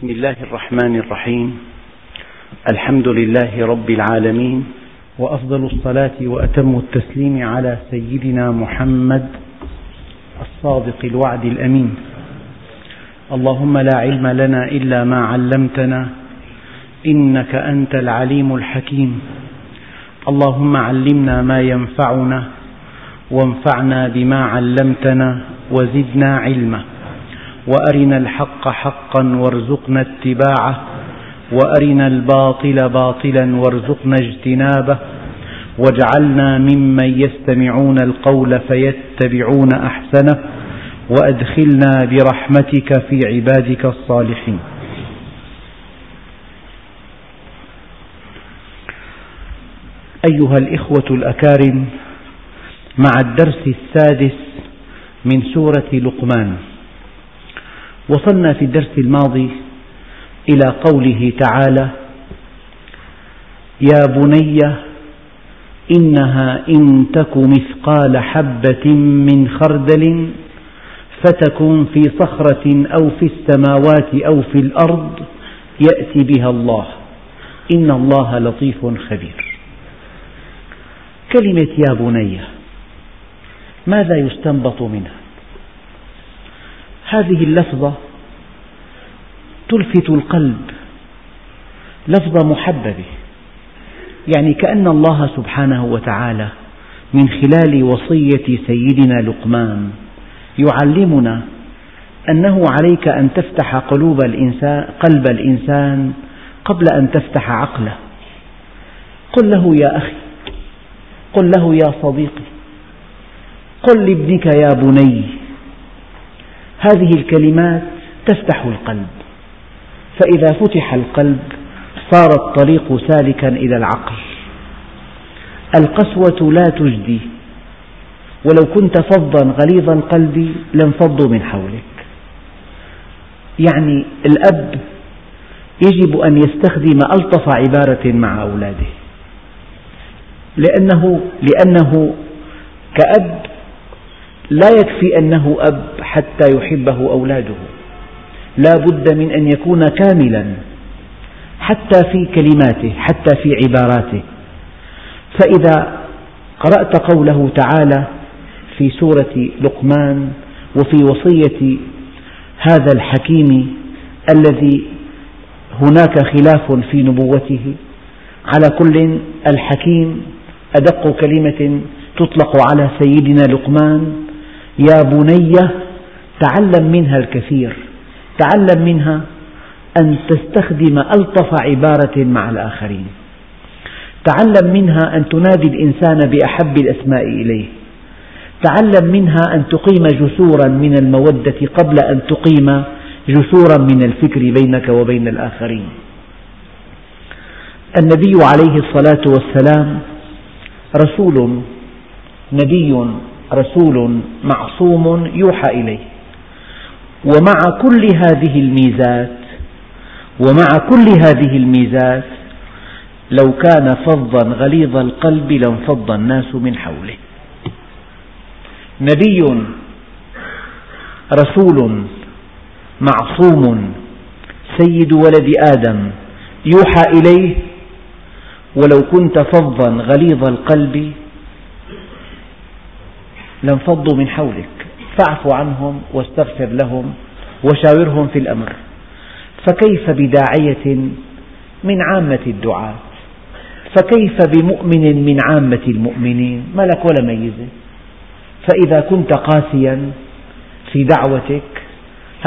بسم الله الرحمن الرحيم. الحمد لله رب العالمين وأفضل الصلاة وأتم التسليم على سيدنا محمد الصادق الوعد الأمين. اللهم لا علم لنا إلا ما علمتنا إنك أنت العليم الحكيم. اللهم علمنا ما ينفعنا وانفعنا بما علمتنا وزدنا علما. وأرنا الحق حقا وارزقنا اتباعه وأرنا الباطل باطلا وارزقنا اجتنابه واجعلنا ممن يستمعون القول فيتبعون أحسنه وأدخلنا برحمتك في عبادك الصالحين. أيها الإخوة الأكارم مع الدرس السادس من سورة لقمان وصلنا في الدرس الماضي إلى قوله تعالى: يا بني إنها إن تك مثقال حبة من خردل فتكن في صخرة أو في السماوات أو في الأرض يأتي بها الله إن الله لطيف خبير. كلمة يا بني ماذا يستنبط منها؟ هذه اللفظة تلفت القلب لفظة محببة يعني كأن الله سبحانه وتعالى من خلال وصية سيدنا لقمان يعلمنا أنه عليك أن تفتح قلوب الإنسان قلب الإنسان قبل أن تفتح عقله. قل له يا أخي قل له يا صديقي قل لابنك يا بني هذه الكلمات تفتح القلب. فإذا فتح القلب صار الطريق سالكا إلى العقل. القسوة لا تجدي. ولو كنت فظا غليظ القلب لانفضوا من حولك. يعني الأب يجب أن يستخدم ألطف عبارة مع أولاده. لأنه, لأنه كأب لا يكفي أنه أب حتى يحبه أولاده. لا بد من أن يكون كاملا حتى في كلماته حتى في عباراته. فإذا قرأت قوله تعالى في سورة لقمان وفي وصية هذا الحكيم الذي هناك خلاف في نبوته على كل الحكيم أدق كلمة تطلق على سيدنا لقمان يا بني تعلم منها الكثير تعلم منها أن تستخدم ألطف عبارة مع الآخرين تعلم منها أن تنادي الإنسان بأحب الأسماء إليه تعلم منها أن تقيم جسورا من المودة قبل أن تقيم جسورا من الفكر بينك وبين الآخرين. النبي عليه الصلاة والسلام رسول نبي رسول معصوم يوحى إليه. ومع كل هذه الميزات ومع كل هذه الميزات لو كان فظا غليظ القلب لانفض الناس من حوله. نبي رسول معصوم سيد ولد آدم يوحى إليه. ولو كنت فظا غليظ القلب لانفضوا من حولك. فاعف عنهم واستغفر لهم وشاورهم في الأمر. فكيف بداعية من عامة الدعاة؟ فكيف بمؤمن من عامة المؤمنين؟ ما لك ولا ميزة فإذا كنت قاسيا في دعوتك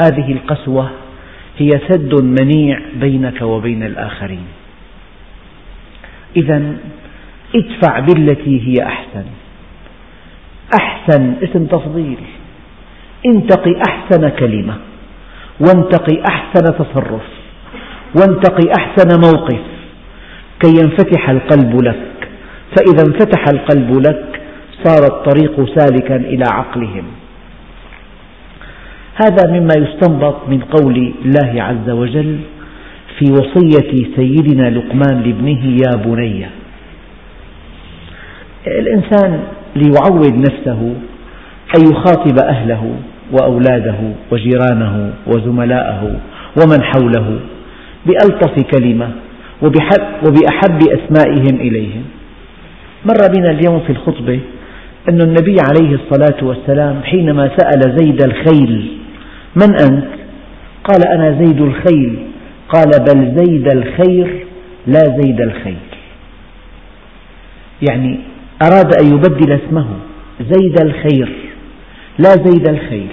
هذه القسوة هي سد منيع بينك وبين الآخرين. إذا ادفع بالتي هي أحسن. أحسن اسم تفضيل. انتقي أحسن كلمة وانتقي أحسن تصرف وانتقي أحسن موقف. كي ينفتح القلب لك فإذا انفتح القلب لك صار الطريق سالكا إلى عقلهم. هذا مما يستنبط من قول الله عز وجل في وصية سيدنا لقمان لابنه يا بني الإنسان ليعود نفسه أن يخاطب أهله وأولاده وجيرانه وزملائه ومن حوله بألطف كلمة وبأحب أسمائهم إليهم مر بنا اليوم في الخطبة أن النبي عليه الصلاة والسلام حينما سأل زيد الخيل من أنت؟ قال أنا زيد الخيل. قال بل زيد الخير لا زيد الخيل. يعني أراد أن يبدل اسمه. زيد الخير. لا زيد الخيل.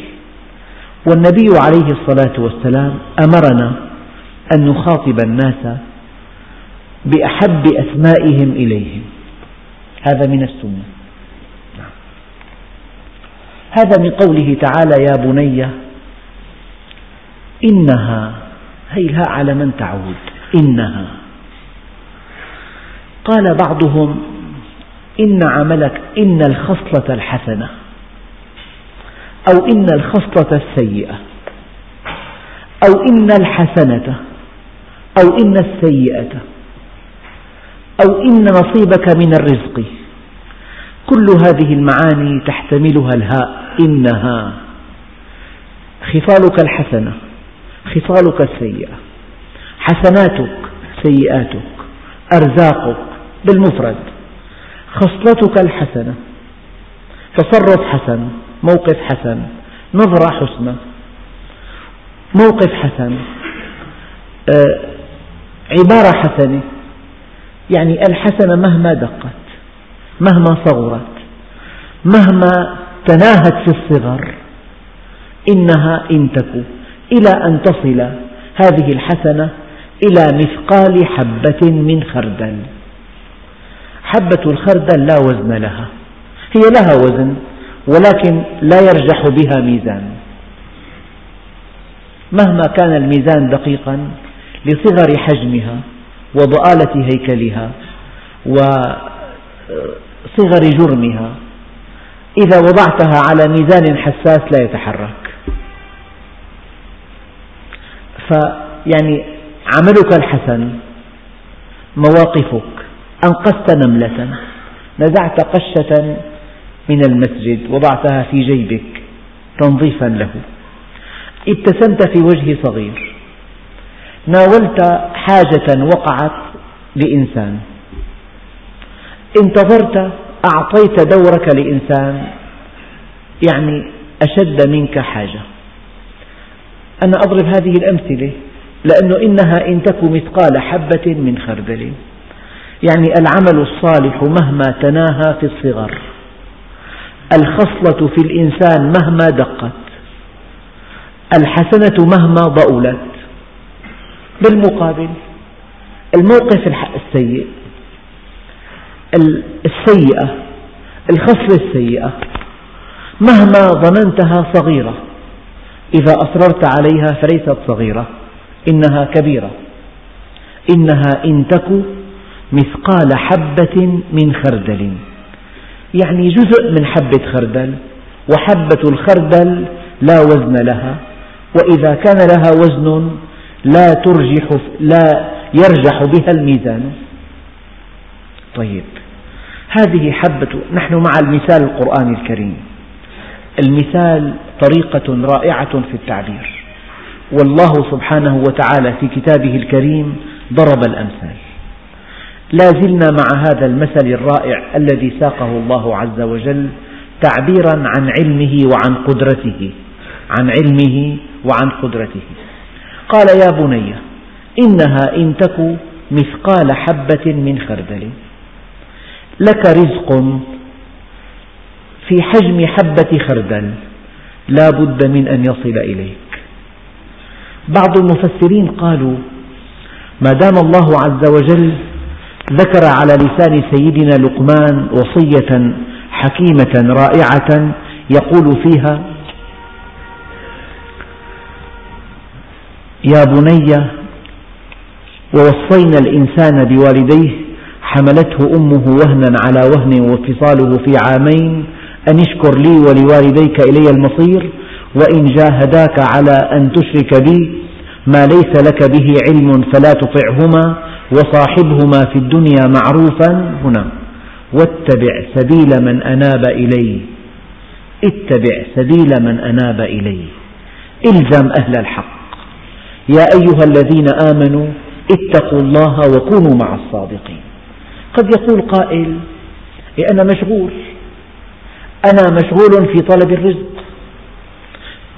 والنبي عليه الصلاة والسلام أمرنا أن نخاطب الناس بأحب أسمائهم إليهم. هذا من السنة. هذا من قوله تعالى يا بني إنها هي الهاء على من تعود. إنها. قال بعضهم إن عملك إن الخصلة الحسنة أو إن الخصلة السيئة أو إن الحسنة أو إن السيئة أو إن نصيبك من الرزق كل هذه المعاني تحتملها الهاء إنها خصالك الحسنة خصالك السيئة حسناتك سيئاتك أرزاقك بالمفرد خصلتك الحسنة تصرف حسن موقف حسن نظرة حسنة موقف حسن آه، عبارة حسنة. يعني الحسنة مهما دقت مهما صغرت مهما تناهت في الصغر إنها إن تك إلى أن تصل هذه الحسنة إلى مثقال حبة من خردل. حبة الخردل لا وزن لها. هي لها وزن ولكن لا يرجح بها ميزان. مهما كان الميزان دقيقا لصغر حجمها وضآلة هيكلها وصغر جرمها إذا وضعتها على ميزان حساس لا يتحرك. فيعني عملك الحسن مواقفك أنقذت نملة. نزعت قشة من المسجد وضعتها في جيبك تنظيفا له. ابتسمت في وجه صغير. ناولت حاجة وقعت لإنسان. انتظرت أعطيت دورك لإنسان. يعني أشد منك حاجة. أنا أضرب هذه الأمثلة لأنه إنها إن تك مثقال حبة من خردل. يعني العمل الصالح مهما تناهى في الصغر. الخصلة في الإنسان مهما دقت. الحسنة مهما ضؤلت بالمقابل الموقف السيء السيئة الخصلة السيئة مهما ظننتها صغيرة إذا أصررت عليها فليست صغيرة إنها كبيرة. إنها إن تك مثقال حبة من خردل. يعني جزء من حبة خردل وحبة الخردل لا وزن لها وإذا كان لها وزن لا ترجح لا يرجح بها الميزان. طيب هذه حبة نحن مع المثال القرآني الكريم. المثال طريقة رائعة في التعبير. والله سبحانه وتعالى في كتابه الكريم ضرب الأمثال. لا زلنا مع هذا المثل الرائع الذي ساقه الله عز وجل تعبيرا عن علمه وعن قدرته عن علمه وعن قدرته. قال يا بني إنها إن تك مثقال حبة من خردل لك رزق في حجم حبة خردل لا بد من أن يصل إليك. بعض المفسرين قالوا ما دام الله عز وجل ذكر على لسان سيدنا لقمان وصية حكيمة رائعة يقول فيها يا بني ووصينا الإنسان بوالديه حملته أمه وهنا على وهن وفصاله في عامين أن اشكر لي ولوالديك إلي المصير وإن جاهداك على أن تشرك بي ما ليس لك به علم فلا تطعهما وصاحبهما في الدنيا معروفا هنا. واتبع سبيل من أناب إلي اتبع سبيل من أناب إلي إلزم أهل الحق. يا أيها الذين آمنوا اتقوا الله وكونوا مع الصادقين. قد يقول قائل إيه أنا مشغول؟ أنا مشغول في طلب الرزق.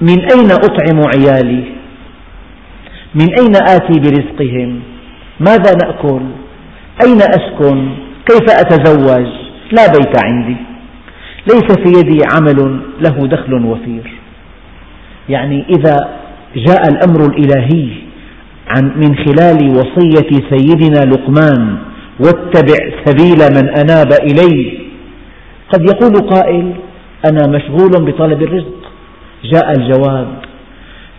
من أين أطعم عيالي؟ من أين آتي برزقهم؟ ماذا نأكل؟ أين أسكن؟ كيف أتزوج؟ لا بيت عندي. ليس في يدي عمل له دخل وفير. يعني إذا جاء الأمر الإلهي عن من خلال وصية سيدنا لقمان واتبع سبيل من أناب إلي قد يقول قائل أنا مشغول بطلب الرزق. جاء الجواب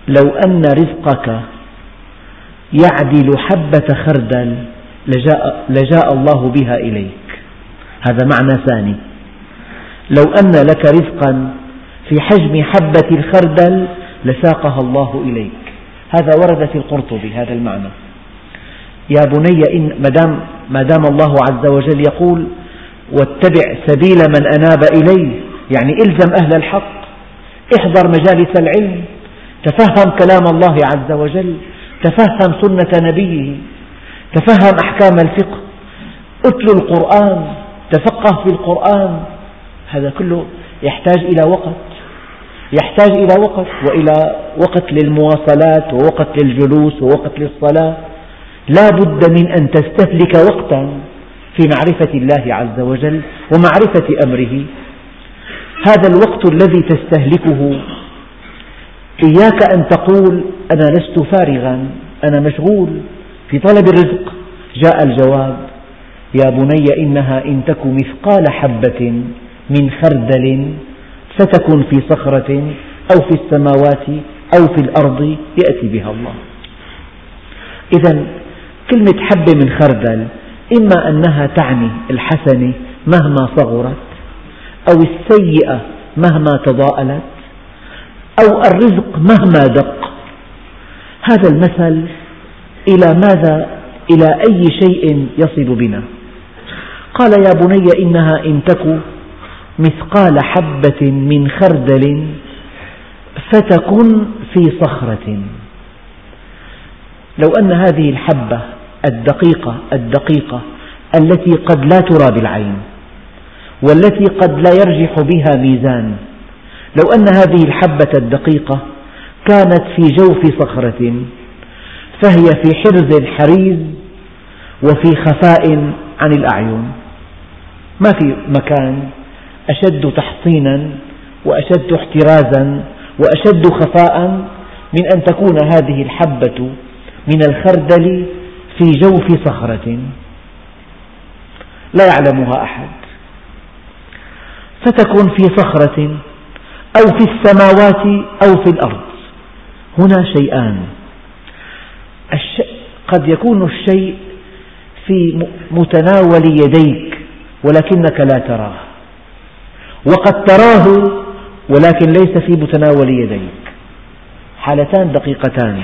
لو أن رزقك يعدل حبة خردل لجاء, لجاء الله بها إليك. هذا معنى ثاني. لو أن لك رزقا في حجم حبة الخردل لساقها الله إليك. هذا ورد في القرطبي هذا المعنى. يا بني إن ما دام الله عز وجل يقول واتبع سبيل من أناب إليه يعني إلزم أهل الحق. احضر مجالس العلم تفهم كلام الله عز وجل. تفهم سنة نبيه تفهم أحكام الفقه اتل القرآن تفقه في القرآن هذا كله يحتاج إلى وقت يحتاج إلى وقت وإلى وقت للمواصلات ووقت للجلوس ووقت للصلاة. لا بد من أن تستهلك وقتا في معرفة الله عز وجل ومعرفة أمره. هذا الوقت الذي تستهلكه إياك أن تقول أنا لست فارغا أنا مشغول في طلب الرزق. جاء الجواب يا بني إنها إن تك مثقال حبة من خردل فتكن في صخرة أو في السماوات أو في الأرض يأتي بها الله. إذا كلمة حبة من خردل إما أنها تعني الحسنة مهما صغرت أو السيئة مهما تضاءلت أو الرزق مهما دق. هذا المثل إلى ماذا؟ إلى أي شيء يصل بنا؟ قال يا بني إنها إن تك مثقال حبة من خردل فتكن في صخرة. لو أن هذه الحبة الدقيقة الدقيقة التي قد لا ترى بالعين والتي قد لا يرجح بها ميزان لو أن هذه الحبة الدقيقة كانت في جوف صخرة فهي في حرز حريز وفي خفاء عن الأعين. ما في مكان أشد تحصينا وأشد احترازا وأشد خفاء من أن تكون هذه الحبة من الخردل في جوف صخرة. لا يعلمها أحد. فتكن في صخرة أو في السماوات أو في الأرض. هنا شيئان. قد يكون الشيء في متناول يديك ولكنك لا تراه. وقد تراه ولكن ليس في متناول يديك. حالتان دقيقتان.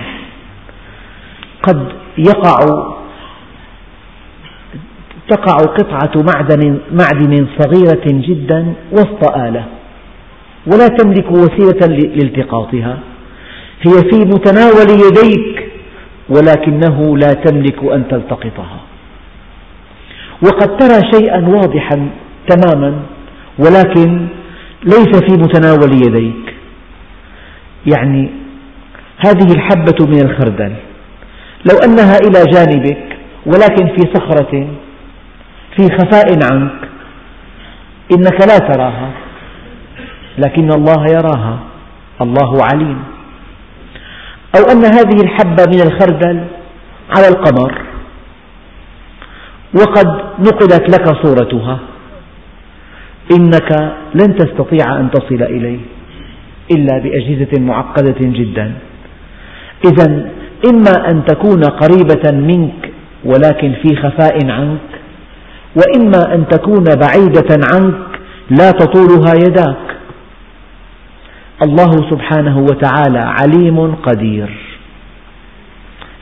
قد يقع تقع قطعة معدن, معدن صغيرة جدا وسط آلة. ولا تملك وسيلة لالتقاطها. هي في متناول يديك ولكنه لا تملك أن تلتقطها. وقد ترى شيئا واضحا تماما ولكن ليس في متناول يديك. يعني هذه الحبة من الخردل. لو أنها إلى جانبك ولكن في صخرة في خفاء عنك إنك لا تراها. لكن الله يراها. الله عليم. أو أن هذه الحبة من الخردل على القمر. وقد نقلت لك صورتها. إنك لن تستطيع أن تصل إليه إلا بأجهزة معقدة جدا. إذا إما أن تكون قريبة منك ولكن في خفاء عنك وإما أن تكون بعيدة عنك لا تطولها يداك. الله سبحانه وتعالى عليم قدير.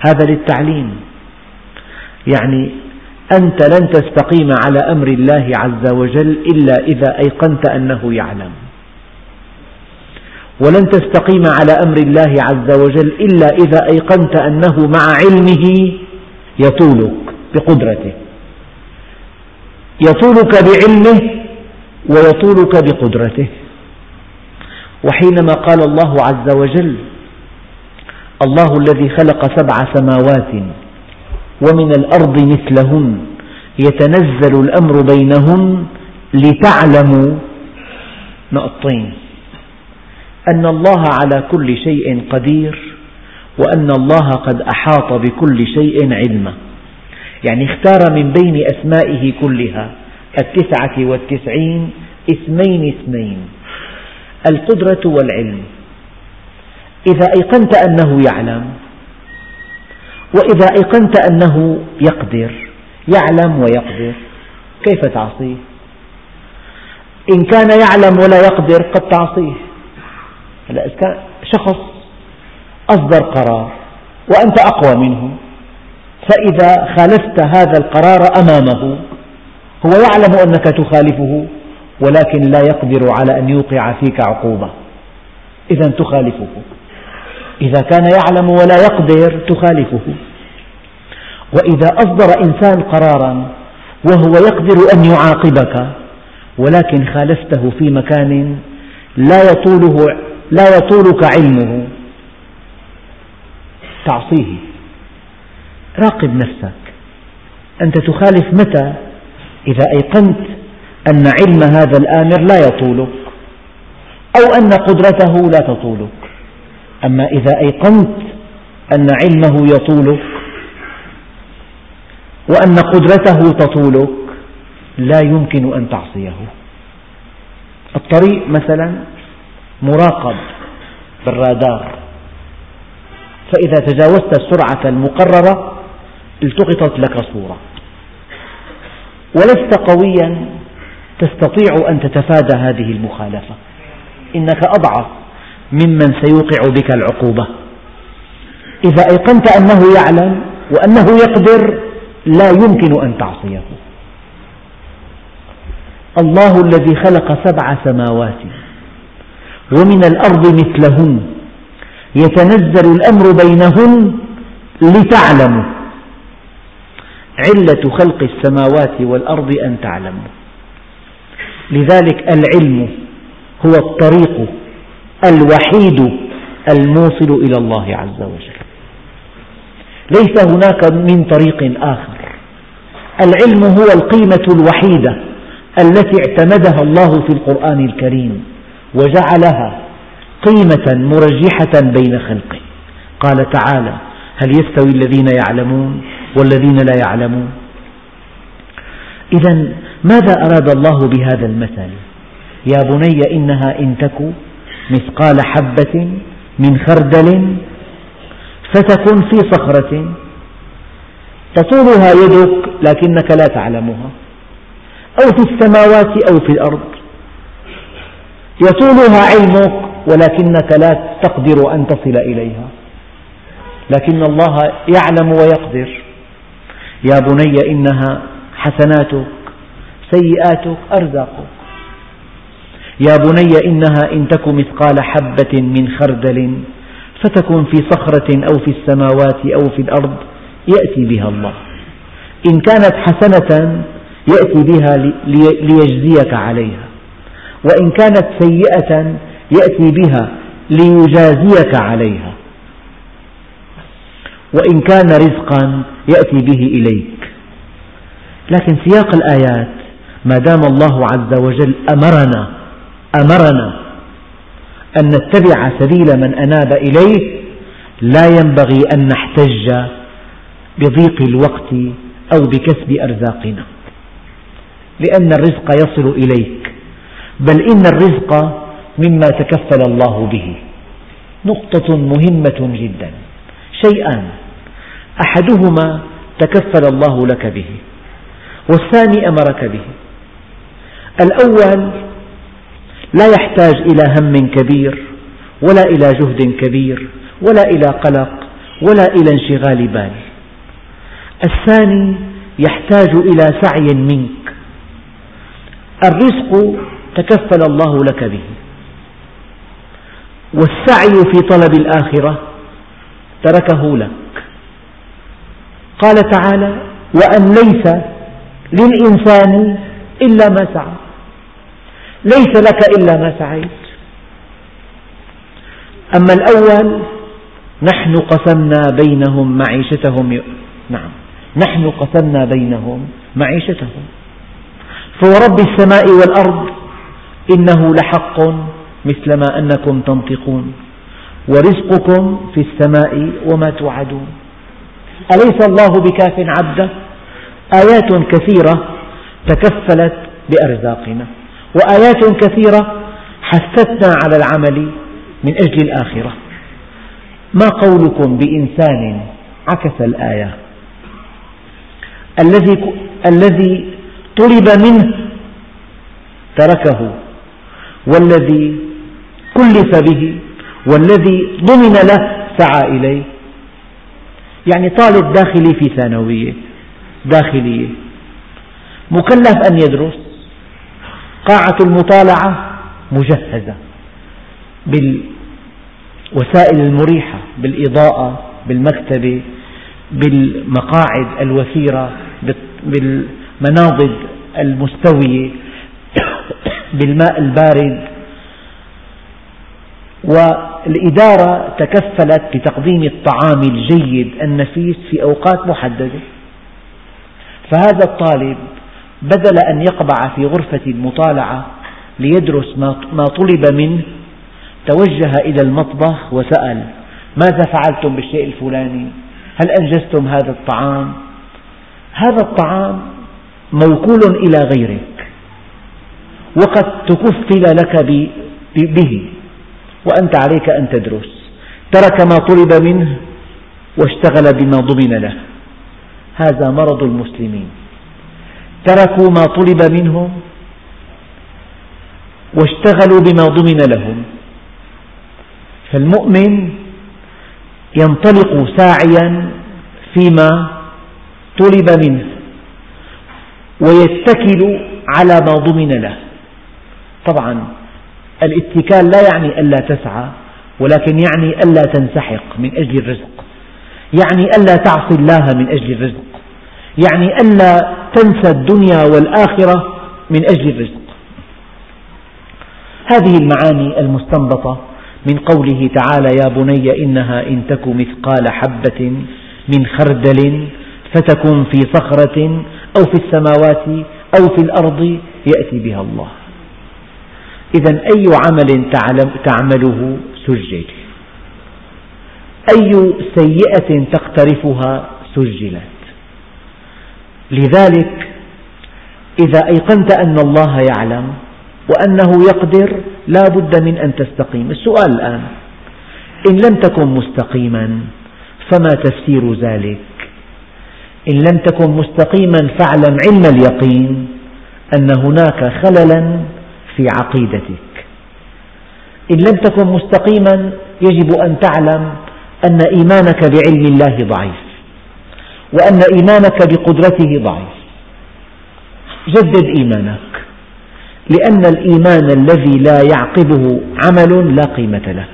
هذا للتعليم. يعني أنت لن تستقيم على أمر الله عز وجل إلا إذا أيقنت أنه يعلم. ولن تستقيم على أمر الله عز وجل إلا إذا أيقنت أنه مع علمه يطولك بقدرته. يطولك بعلمه ويطولك بقدرته. وحينما قال الله عز وجل الله الذي خلق سبع سماوات ومن الأرض مثلهن يتنزل الأمر بينهن لتعلموا نقطين أن الله على كل شيء قدير وأن الله قد أحاط بكل شيء علما. يعني اختار من بين أسمائه كلها التسعة والتسعين اسمين اسمين القدرة والعلم. إذا أيقنت أنه يعلم وإذا أيقنت أنه يقدر يعلم ويقدر كيف تعصيه؟ إن كان يعلم ولا يقدر قد تعصيه. هلا إذا كان شخص أصدر قرار وأنت أقوى منه فإذا خالفت هذا القرار أمامه هو يعلم أنك تخالفه. ولكن لا يقدر على أن يوقع فيك عقوبة. إذا تخالفه. إذا كان يعلم ولا يقدر تخالفه. وإذا أصدر إنسان قرارا وهو يقدر أن يعاقبك ولكن خالفته في مكان لا يطوله لا يطولك علمه. تعصيه. راقب نفسك. أنت تخالف متى؟ إذا أيقنت أن علم هذا الآمر لا يطولك أو أن قدرته لا تطولك. أما إذا أيقنت أن علمه يطولك وأن قدرته تطولك لا يمكن أن تعصيه. الطريق مثلا مراقب بالرادار. فإذا تجاوزت السرعة المقررة التقطت لك صورة. ولست قويا تستطيع أن تتفادى هذه المخالفة. إنك أضعف ممن سيوقع بك العقوبة. إذا أيقنت أنه يعلم وأنه يقدر لا يمكن أن تعصيه. الله الذي خلق سبع سماوات ومن الأرض مثلهن يتنزل الأمر بينهن لتعلموا. علة خلق السماوات والأرض أن تعلموا. لذلك العلم هو الطريق الوحيد الموصل إلى الله عز وجل. ليس هناك من طريق آخر. العلم هو القيمة الوحيدة التي اعتمدها الله في القرآن الكريم وجعلها قيمة مرجحة بين خلقه. قال تعالى هل يستوي الذين يعلمون والذين لا يعلمون؟ إذا ماذا أراد الله بهذا المثل؟ يا بني إنها إن تك مثقال حبة من خردل فتكن في صخرة. تطولها يدك لكنك لا تعلمها. أو في السماوات أو في الأرض. يطولها علمك ولكنك لا تقدر أن تصل إليها. لكن الله يعلم ويقدر. يا بني إنها حسناتك سيئاتك أرزاقك. يا بني إنها إن تك مثقال حبة من خردل فتكن في صخرة أو في السماوات أو في الأرض يأتي بها الله. إن كانت حسنة يأتي بها ليجزيك عليها. وإن كانت سيئة يأتي بها ليجازيك عليها. وإن كان رزقا يأتي به إليك. لكن سياق الآيات ما دام الله عز وجل أمرنا أمرنا أن نتبع سبيل من أناب إليه لا ينبغي أن نحتج بضيق الوقت أو بكسب أرزاقنا. لأن الرزق يصل إليك بل إن الرزق مما تكفل الله به. نقطة مهمة جدا. شيئان أحدهما تكفل الله لك به والثاني أمرك به. الأول لا يحتاج إلى هم كبير ولا إلى جهد كبير ولا إلى قلق ولا إلى انشغال بال. الثاني يحتاج إلى سعي منك. الرزق تكفل الله لك به. والسعي في طلب الآخرة تركه لك. قال تعالى وأن ليس للإنسان إلا ما سعى. ليس لك إلا ما سعيت. أما الأول نحن قسمنا بينهم معيشتهم نعم. نحن قسمنا بينهم معيشتهم. فورب السماء والأرض إنه لحق مثلما أنكم تنطقون. ورزقكم في السماء وما توعدون. أليس الله بكاف عبده؟ آيات كثيرة تكفلت بأرزاقنا. وآيات كثيرة حثتنا على العمل من أجل الآخرة. ما قولكم بإنسان عكس الآية؟ الذي الذي طلب منه تركه والذي كلف به والذي ضمن له سعى إليه. يعني طالب داخلي في ثانوية داخلية. مكلف أن يدرس. قاعة المطالعة مجهزة بالوسائل المريحة بالإضاءة بالمكتبة بالمقاعد الوثيرة بالمناضد المستوية بالماء البارد. والإدارة تكفلت بتقديم الطعام الجيد النفيس في أوقات محددة. فهذا الطالب بدل أن يقبع في غرفة المطالعة ليدرس ما طلب منه توجه إلى المطبخ وسأل ماذا فعلتم بالشيء الفلاني؟ هل أنجزتم هذا الطعام؟ هذا الطعام موكول إلى غيرك وقد تكفل لك به وأنت عليك أن تدرس. ترك ما طلب منه واشتغل بما ضمن له. هذا مرض المسلمين. تركوا ما طلب منهم واشتغلوا بما ضمن لهم. فالمؤمن ينطلق ساعيا فيما طلب منه ويتكل على ما ضمن له. طبعا الاتكال لا يعني ألا تسعى ولكن يعني ألا تنسحق من أجل الرزق. يعني ألا تعصي الله من أجل الرزق. يعني ألا تنسى الدنيا والآخرة من أجل الرزق. هذه المعاني المستنبطة من قوله تعالى يا بني إنها إن تك مثقال حبة من خردل فتكن في صخرة أو في السماوات أو في الأرض يأتي بها الله. إذا أي عمل تعمله سجل. أي سيئة تقترفها سجلت. لذلك إذا أيقنت أن الله يعلم وأنه يقدر لا بد من أن تستقيم. السؤال الآن إن لم تكن مستقيما فما تفسير ذلك؟ إن لم تكن مستقيما فاعلم علم اليقين أن هناك خللا في عقيدتك. إن لم تكن مستقيما يجب أن تعلم أن إيمانك بعلم الله ضعيف. وأن إيمانك بقدرته ضعيف. جدد إيمانك لأن الإيمان الذي لا يعقبه عمل لا قيمة له.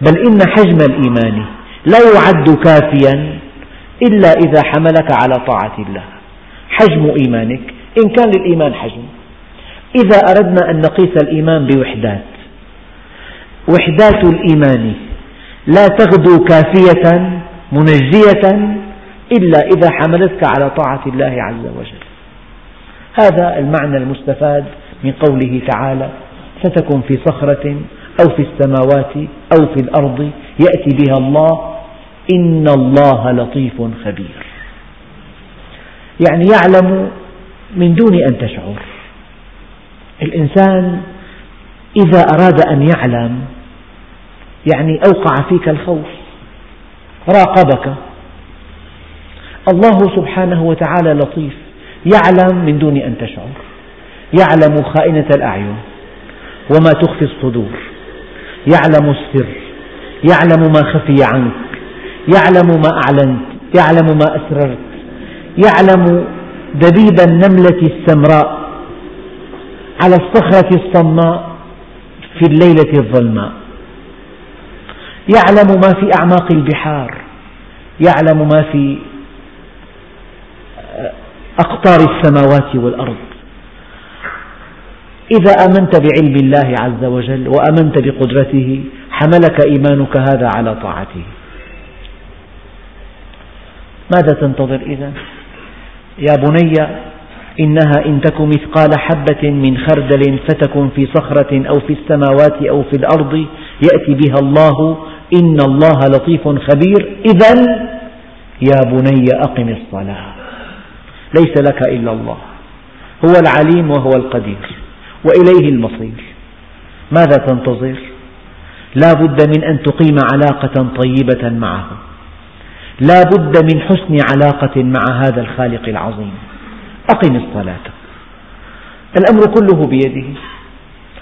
بل إن حجم الإيمان لا يعد كافيا إلا إذا حملك على طاعة الله. حجم إيمانك إن كان للإيمان حجم. إذا أردنا أن نقيس الإيمان بوحدات وحدات الإيمان لا تغدو كافية منجية إلا إذا حملتك على طاعة الله عز وجل. هذا المعنى المستفاد من قوله تعالى ستكن في صخرة أو في السماوات أو في الأرض يأتي بها الله إن الله لطيف خبير. يعني يعلم من دون أن تشعر. الإنسان إذا أراد أن يعلم يعني أوقع فيك الخوف راقبك الله سبحانه وتعالى لطيف. يعلم من دون أن تشعر. يعلم خائنة الأعين. وما تخفي الصدور. يعلم السر. يعلم ما خفي عنك. يعلم ما أعلنت. يعلم ما أسررت. يعلم دبيب النملة السمراء. على الصخرة الصماء. في الليلة الظلماء. يعلم ما في أعماق البحار. يعلم ما في أقطار السماوات والأرض. إذا آمنت بعلم الله عز وجل وآمنت بقدرته حملك إيمانك هذا على طاعته. ماذا تنتظر إذا؟ يا بني إنها إن تك مثقال حبة من خردل فتكن في صخرة أو في السماوات أو في الأرض يأتي بها الله. إن الله لطيف خبير. إذا يا بني أقم الصلاة. ليس لك إلا الله. هو العليم وهو القدير وإليه المصير. ماذا تنتظر؟ لا بد من أن تقيم علاقة طيبة معه. لا بد من حسن علاقة مع هذا الخالق العظيم. أقم الصلاة. الأمر كله بيده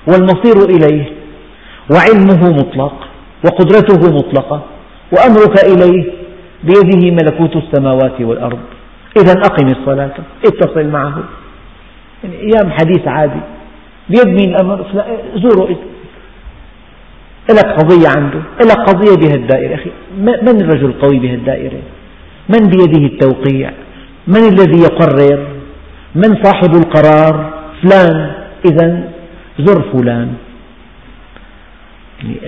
والمصير إليه وعلمه مطلق وقدرته مطلقة وأمرك إليه بيده ملكوت السماوات والأرض. إذا أقم الصلاة اتصل معه. يعني أيام حديث عادي. بيد مين الأمر زوره لك قضية عنده. لك قضية بهالدائرة أخي من الرجل القوي بهالدائرة من بيده التوقيع؟ من الذي يقرر؟ من صاحب القرار؟ فلان. إذا زر فلان. يعني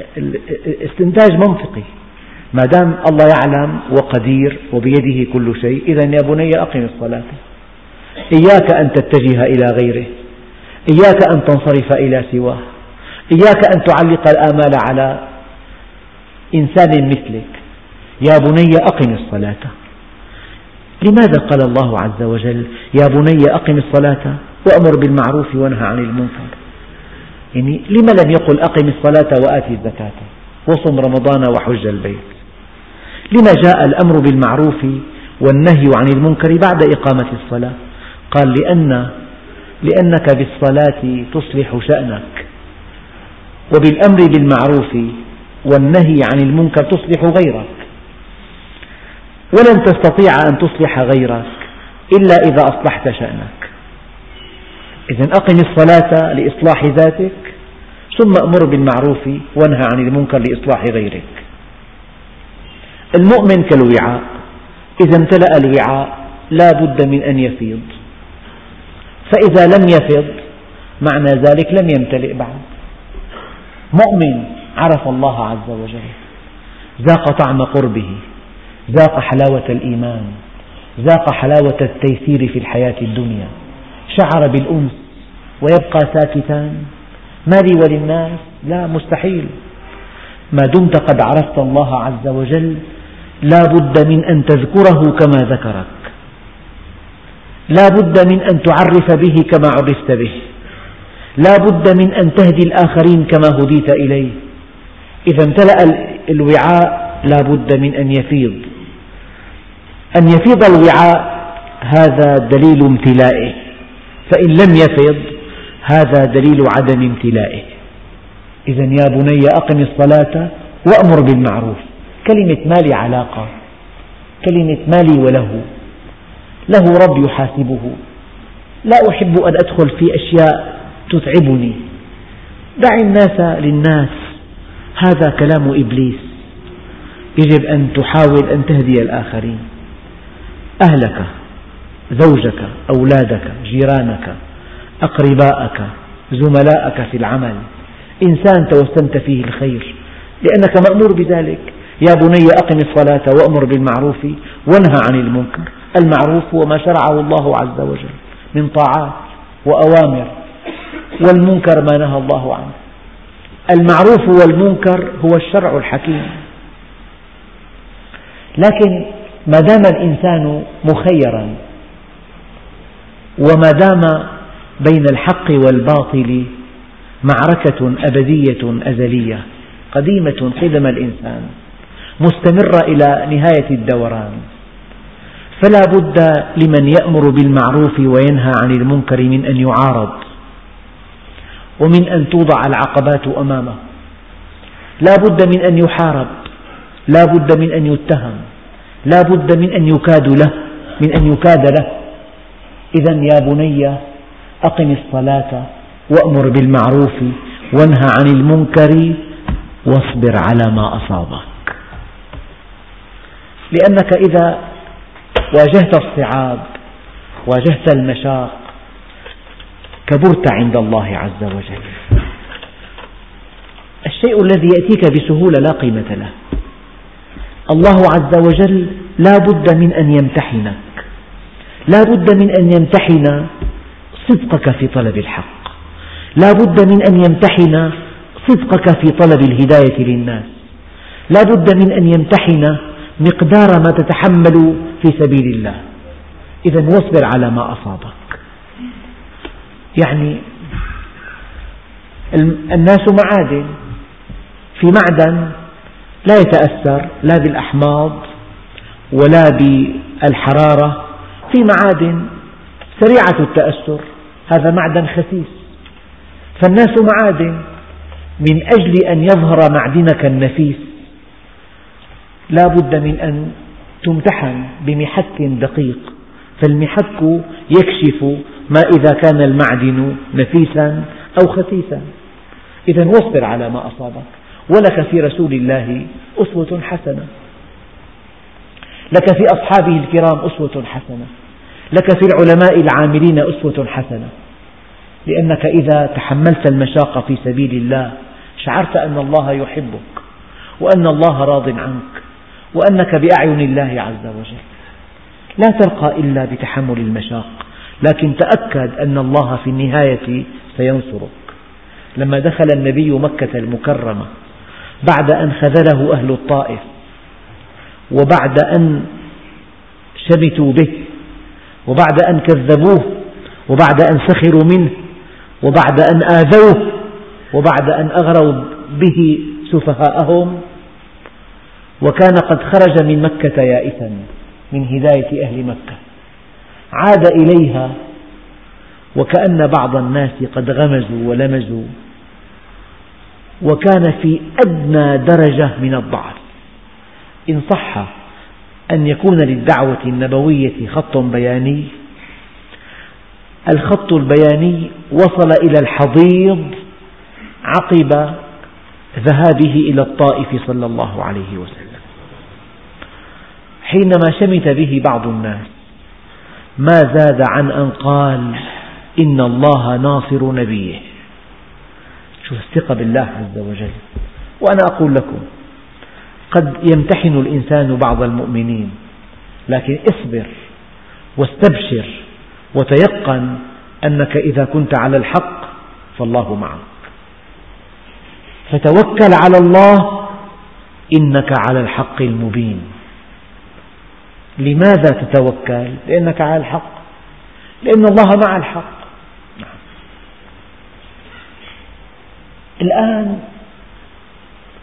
استنتاج منطقي. ما دام الله يعلم وقدير وبيده كل شيء إذا يا بني أقم الصلاة. إياك أن تتجه إلى غيره. إياك أن تنصرف إلى سواه. إياك أن تعلق الآمال على إنسان مثلك. يا بني أقم الصلاة. لماذا قال الله عز وجل يا بني أقم الصلاة وأمر بالمعروف وانهى عن المنكر؟ يعني لما لم يقل أقم الصلاة وآتي الزكاة؟ وصم رمضان وحج البيت. لما جاء الأمر بالمعروف والنهي عن المنكر بعد إقامة الصلاة؟ قال لأن لأنك بالصلاة تصلح شأنك وبالأمر بالمعروف والنهي عن المنكر تصلح غيرك. ولن تستطيع أن تصلح غيرك إلا إذا أصلحت شأنك. إذا أقم الصلاة لإصلاح ذاتك ثم أمر بالمعروف وانهى عن المنكر لإصلاح غيرك. المؤمن كالوعاء. إذا امتلأ الوعاء لا بد من أن يفيض. فإذا لم يفض معنى ذلك لم يمتلئ بعد. مؤمن عرف الله عز وجل. ذاق طعم قربه. ذاق حلاوة الإيمان. ذاق حلاوة التيسير في الحياة الدنيا. شعر بالأنس ويبقى ساكتا ما لي وللناس؟ لا مستحيل. ما دمت قد عرفت الله عز وجل لا بد من أن تذكره كما ذكرك. لا بد من أن تعرف به كما عرفت به. لا بد من أن تهدي الآخرين كما هديت إليه. إذا امتلأ الوعاء لا بد من أن يفيض. أن يفيض الوعاء هذا دليل امتلائه. فإن لم يفض هذا دليل عدم امتلائه. إذا يا بني أقم الصلاة وأمر بالمعروف. كلمة مالي علاقة كلمة مالي وله له رب يحاسبه. لا أحب أن أدخل في أشياء تتعبني. دع الناس للناس. هذا كلام إبليس. يجب أن تحاول أن تهدي الآخرين. أهلك زوجك أولادك جيرانك أقرباءك زملائك في العمل. إنسان توسمت فيه الخير لأنك مأمور بذلك. يا بني أقم الصلاة وأمر بالمعروف وانهى عن المنكر. المعروف هو ما شرعه الله عز وجل من طاعات وأوامر والمنكر ما نهى الله عنه. المعروف والمنكر هو الشرع الحكيم. لكن ما دام الإنسان مخيرا وما دام بين الحق والباطل معركة أبدية أزلية قديمة قدم الإنسان مستمرة إلى نهاية الدوران. فلا بد لمن يأمر بالمعروف وينهى عن المنكر من أن يعارض. ومن أن توضع العقبات أمامه. لا بد من أن يحارب. لا بد من أن يتهم. لا بد من أن يكاد له. من أن يكاد له. إذا يا بني أقم الصلاة وأمر بالمعروف وانهى عن المنكر واصبر على ما أصابك. لأنك إذا واجهت الصعاب واجهت المشاق كبرت عند الله عز وجل. الشيء الذي يأتيك بسهولة لا قيمة له. الله عز وجل لا بد من أن يمتحنك. لا بد من أن يمتحن صدقك في طلب الحق. لا بد من أن يمتحن صدقك في طلب الهداية للناس. لا بد من أن يمتحن مقدار ما تتحمل في سبيل الله. إذا واصبر على ما أصابك. يعني الناس معادن. في معدن لا يتأثر لا بالأحماض ولا بالحرارة. في معادن سريعة التأثر. هذا معدن خسيس. فالناس معادن من أجل أن يظهر معدنك النفيس. لا بد من أن تمتحن بمحك دقيق. فالمحك يكشف ما إذا كان المعدن نفيسا أو خسيسا إذا واصبر على ما أصابك. ولك في رسول الله أسوة حسنة. لك في أصحابه الكرام أسوة حسنة. لك في العلماء العاملين أسوة حسنة. لأنك إذا تحملت المشاق في سبيل الله شعرت أن الله يحبك وأن الله راض عنك. وأنك بأعين الله عز وجل. لا ترقى إلا بتحمل المشاق لكن تأكد أن الله في النهاية سينصرك. لما دخل النبي مكة المكرمة بعد أن خذله أهل الطائف وبعد أن شمتوا به وبعد أن كذبوه وبعد أن سخروا منه وبعد أن آذوه وبعد أن أغروا به سفهاءهم وكان قد خرج من مكة يائسا من هداية أهل مكة. عاد إليها وكأن بعض الناس قد غمزوا ولمزوا وكان في أدنى درجة من الضعف. إن صح أن يكون للدعوة النبوية خط بياني. الخط البياني وصل إلى الحضيض عقب ذهابه إلى الطائف صلى الله عليه وسلم. حينما شمت به بعض الناس. ما زاد عن أن قال إن الله ناصر نبيه. شوف الثقة بالله عز وجل. وأنا أقول لكم قد يمتحن الإنسان بعض المؤمنين لكن اصبر واستبشر وتيقن أنك إذا كنت على الحق فالله معك. فتوكل على الله إنك على الحق المبين. لماذا تتوكل؟ لأنك على الحق. لأن الله مع الحق. الآن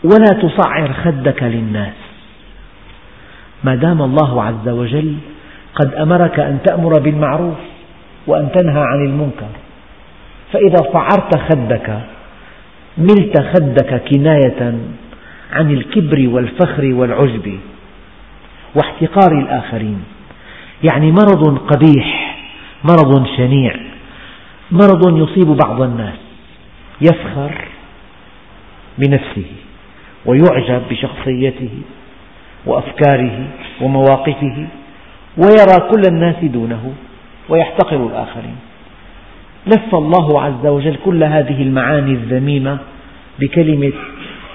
ولا تصعر خدك للناس. ما دام الله عز وجل قد أمرك أن تأمر بالمعروف وأن تنهى عن المنكر فإذا صعرت خدك ملت خدك كناية عن الكبر والفخر والعجب واحتقار الآخرين. يعني مرض قبيح مرض شنيع مرض يصيب بعض الناس يفخر بنفسه ويعجب بشخصيته وأفكاره ومواقفه ويرى كل الناس دونه ويحتقر الآخرين. لف الله عز وجل كل هذه المعاني الذميمة بكلمة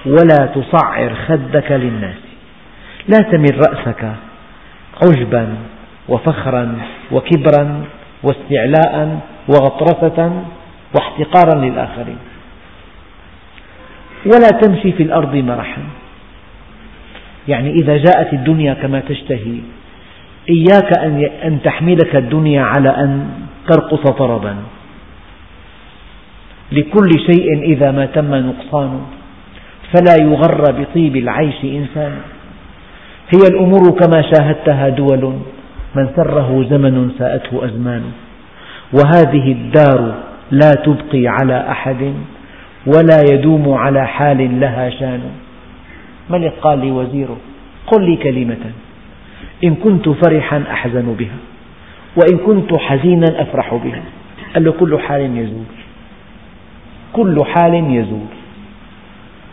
ولا تصعر خدك للناس لا تمل رأسك عجبا وفخرا وكبرا واستعلاء وغطرسة واحتقارا للآخرين. ولا تمشي في الأرض مرحا. يعني إذا جاءت الدنيا كما تشتهي إياك أن تحملك الدنيا على أن ترقص طربا. لكل شيء إذا ما تم نقصانه فلا يغر بطيب العيش إنسان. هي الأمور كما شاهدتها دول من سره زمن ساءته أزمان. وهذه الدار لا تبقي على أحد ولا يدوم على حال لها شان. ملك قال لوزيره قل لي كلمة. إن كنت فرحا أحزن بها وإن كنت حزينا أفرح بها. قال له كل حال يزول كل حال يزول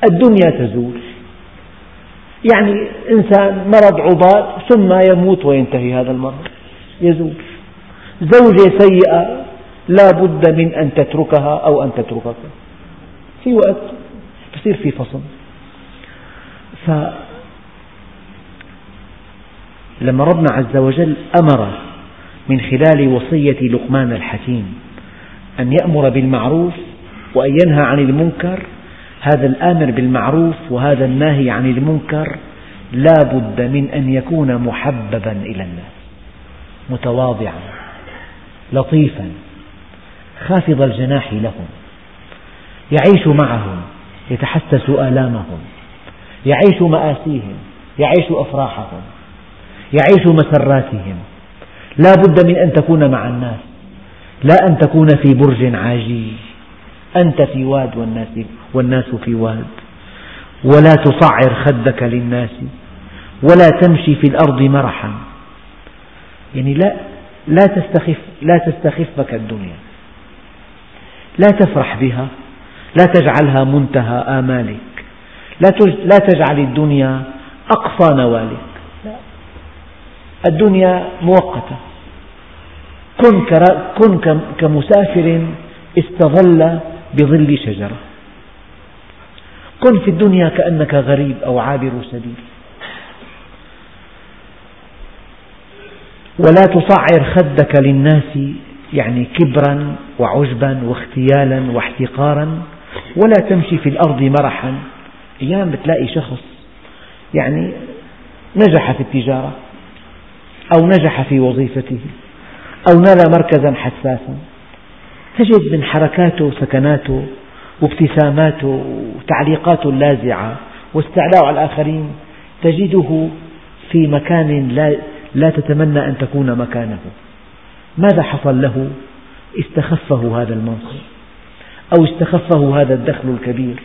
الدنيا تزول. يعني إنسان مرض عضال ثم يموت وينتهي هذا المرض. يزول زوجة سيئة لا بد من أن تتركها أو أن تتركك. في وقت يصير في فصل. فلما ربنا عز وجل أمر من خلال وصية لقمان الحكيم أن يأمر بالمعروف وأن ينهى عن المنكر هذا الآمر بالمعروف وهذا الناهي عن المنكر لا بد من أن يكون محببا إلى الناس متواضعا لطيفا خافض الجناح لهم يعيش معهم يتحسس آلامهم يعيش مآسيهم يعيش أفراحهم يعيش مسراتهم. لا بد من أن تكون مع الناس لا أن تكون في برج عاجي. أنت في واد والناس, والناس في واد. ولا تصعر خدك للناس ولا تمشي في الأرض مرحا. يعني لا لا تستخف لا تستخفك الدنيا. لا تفرح بها لا تجعلها منتهى آمالك. لا تجعل الدنيا أقصى نوالك. لا. الدنيا مؤقتة. كن كمسافر استظل بظل شجرة. كن في الدنيا كأنك غريب أو عابر سبيل ولا تصعر خدك للناس يعني كبرا وعجبا واختيالا واحتقارا ولا تمشي في الأرض مرحا. أيام بتلاقي شخص يعني نجح في التجارة أو نجح في وظيفته أو نال مركزا حساسا. تجد من حركاته وسكناته وابتساماته وتعليقاته اللاذعة واستعلاء على الآخرين تجده في مكان لا, لا تتمنى أن تكون مكانه ماذا حصل له؟ استخفه هذا المنصب أو استخفه هذا الدخل الكبير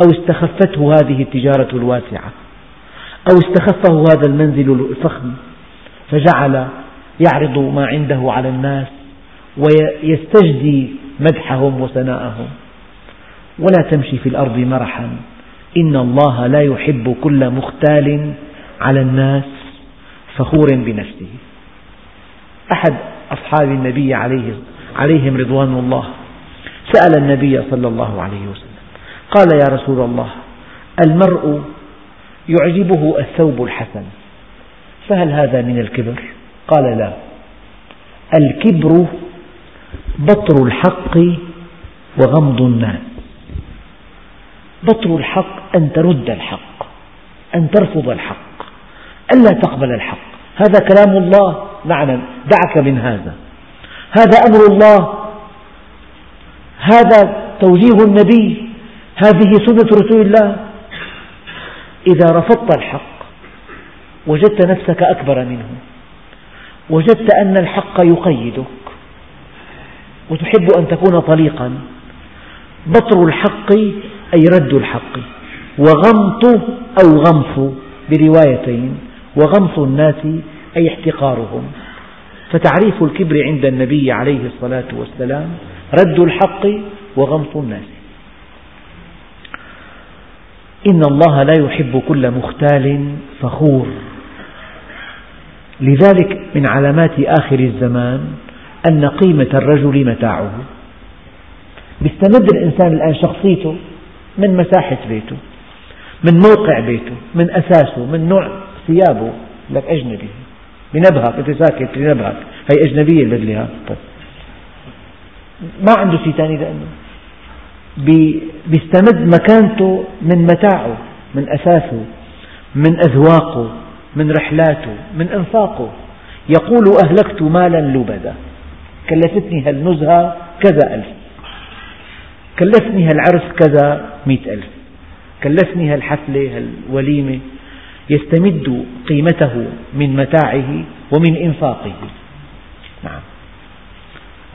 أو استخفته هذه التجارة الواسعة أو استخفه هذا المنزل الفخم فجعل يعرض ما عنده على الناس ويستجدي مدحهم وثناءهم. ولا تمشي في الأرض مرحا. إن الله لا يحب كل مختال على الناس فخور بنفسه. أحد أصحاب النبي عليه عليهم رضوان الله سأل النبي صلى الله عليه وسلم قال يا رسول الله المرء يعجبه الثوب الحسن فهل هذا من الكبر؟ قال لا الكبر بطر الحق وغمض الناس. بطر الحق أن ترد الحق أن ترفض الحق ألا تقبل الحق. هذا كلام الله. معنى دعك من هذا. هذا أمر الله. هذا توجيه النبي. هذه سنة رسول الله. إذا رفضت الحق وجدت نفسك أكبر منه. وجدت أن الحق يقيدك. وتحب أن تكون طليقا. بطر الحق أي رد الحق. وغمط أو غمص بروايتين. وغمص الناس أي احتقارهم. فتعريف الكبر عند النبي عليه الصلاة والسلام رد الحق وغمط الناس. إن الله لا يحب كل مختال فخور. لذلك من علامات آخر الزمان أن قيمة الرجل متاعه. يستمد الإنسان الآن شخصيته من مساحة بيته من موقع بيته من أساسه من نوع ثيابه لك أجنبي بنبهك أنت ساكت بنبهك هي أجنبية البدلة طيب. ما عنده شيء ثاني لأنه بيستمد مكانته من متاعه من أساسه من أذواقه من رحلاته من إنفاقه. يقول أهلكت مالا لبدا. كلفتني هالنزهة كذا ألف. كلفني هالعرس كذا مئة ألف. كلفني هالحفلة هالوليمة يستمد قيمته من متاعه ومن إنفاقه. نعم.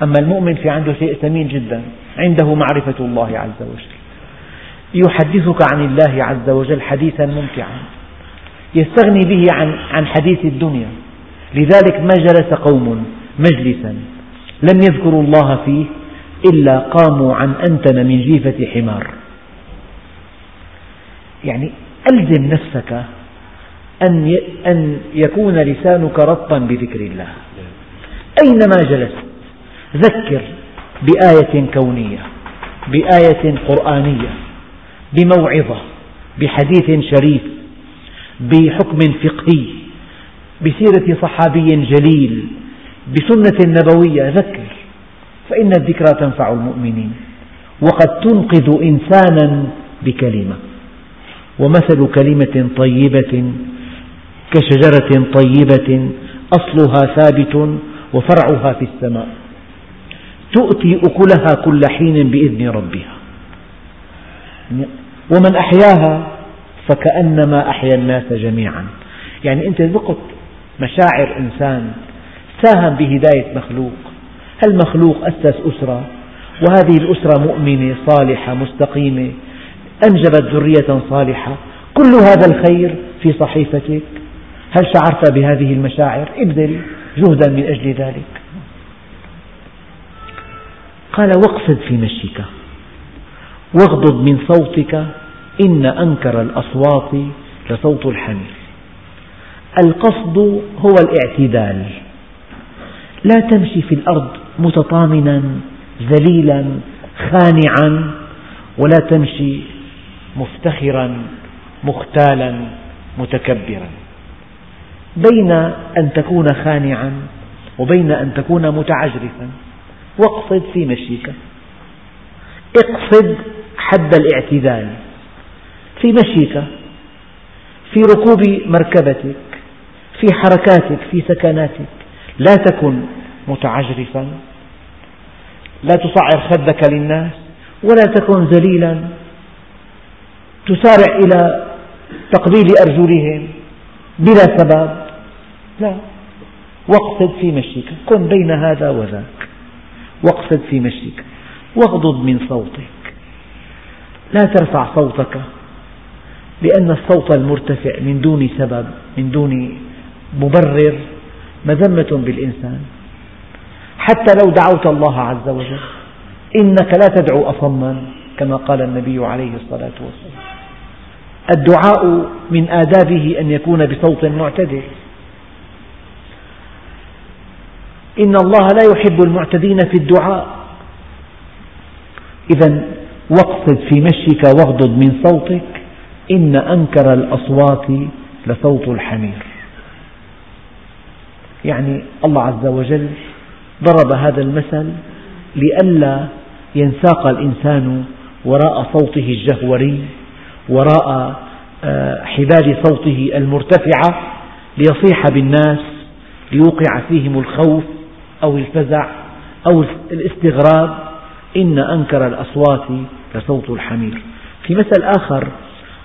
أما المؤمن في عنده شيء ثمين جدا عنده معرفة الله عز وجل. يحدثك عن الله عز وجل حديثا ممتعا. يستغني به عن عن حديث الدنيا. لذلك ما جلس قوم مجلسا. لم يذكروا الله فيه إلا قاموا عن أنتن من جيفة حمار. يعني ألزم نفسك أن أن يكون لسانك رطبا بذكر الله. أينما جلست ذكر بآية كونية بآية قرآنية بموعظة بحديث شريف بحكم فقهي بسيرة صحابي جليل بسنة نبوية ذكر فإن الذكرى تنفع المؤمنين. وقد تنقذ إنسانا بكلمة. ومثل كلمة طيبة كشجرة طيبة أصلها ثابت وفرعها في السماء. تؤتي أكلها كل حين بإذن ربها. ومن أحياها فكأنما أحيا الناس جميعا. يعني أنت ذقت مشاعر إنسان ساهم بهداية مخلوق. هالمخلوق أسس أسرة؟ وهذه الأسرة مؤمنة صالحة مستقيمة أنجبت ذرية صالحة. كل هذا الخير في صحيفتك؟ هل شعرت بهذه المشاعر؟ ابذل جهدا من أجل ذلك. قال واقصد في مشيك. واغضض من صوتك. إن أنكر الأصوات لصوت الحمير القصد هو الاعتدال. لا تمشي في الأرض متطامنا ذليلا خانعا ولا تمشي مفتخرا مختالا متكبرا. بين أن تكون خانعا وبين أن تكون متعجرفا واقصد في مشيك. اقصد حد الاعتدال في مشيك في ركوب مركبتك في حركاتك في سكناتك. لا تكن متعجرفا لا تصعر خدك للناس ولا تكن ذليلا. تسارع إلى تقبيل أرجلهم بلا سبب. لا. واقصد في مشيك كن بين هذا وذاك. واقصد في مشيك واغضض من صوتك. لا ترفع صوتك لأن الصوت المرتفع من دون سبب من دون مبرر. مذمة بالإنسان. حتى لو دعوت الله عز وجل إنك لا تدعو أصما كما قال النبي عليه الصلاة والسلام. الدعاء من آدابه أن يكون بصوت معتدل. إن الله لا يحب المعتدين في الدعاء. إذا واقصد في مشيك واغضض من صوتك إن أنكر الأصوات لصوت الحمير. يعني الله عز وجل ضرب هذا المثل لئلا ينساق الإنسان وراء صوته الجهوري وراء آه، حبال صوته المرتفعة ليصيح بالناس ليوقع فيهم الخوف أو الفزع أو الاستغراب. إن أنكر الأصوات لصوت الحمير. في مثل آخر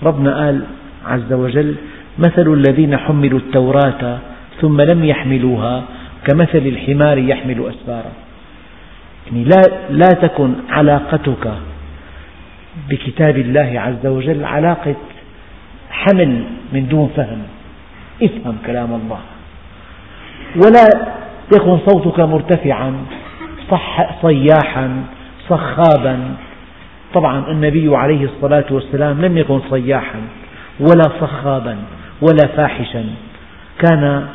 ربنا قال عز وجل مثل الذين حملوا التوراة ثم لم يحملوها كمثل الحمار يحمل أسفارا. يعني لا, لا تكن علاقتك بكتاب الله عز وجل علاقة حمل من دون فهم. افهم كلام الله. ولا يكن صوتك مرتفعا صح صياحا صخابا. طبعا النبي عليه الصلاة والسلام لم يكن صياحا ولا صخابا ولا فاحشا. كان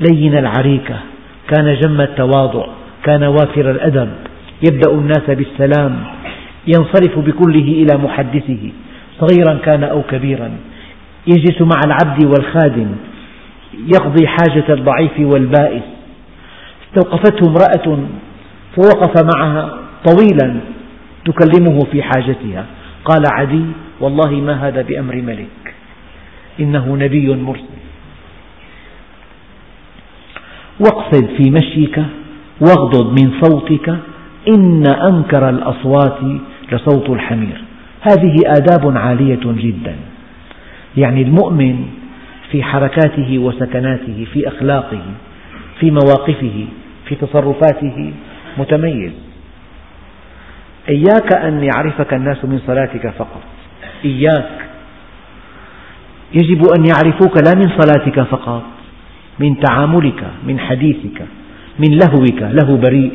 لين العريكة كان جم التواضع كان وافر الأدب. يبدأ الناس بالسلام. ينصرف بكله إلى محدثه. صغيرا كان أو كبيرا. يجلس مع العبد والخادم. يقضي حاجة الضعيف والبائس. استوقفته امرأة فوقف معها طويلا تكلمه في حاجتها. قال عدي والله ما هذا بأمر ملك. إنه نبي مرسل. واقصد في مشيك واغضض من صوتك إن أنكر الأصوات لصوت الحمير. هذه آداب عالية جدا. يعني المؤمن في حركاته وسكناته في أخلاقه في مواقفه في تصرفاته متميز. إياك أن يعرفك الناس من صلاتك فقط. إياك. يجب أن يعرفوك لا من صلاتك فقط. من تعاملك من حديثك من لهوك له بريء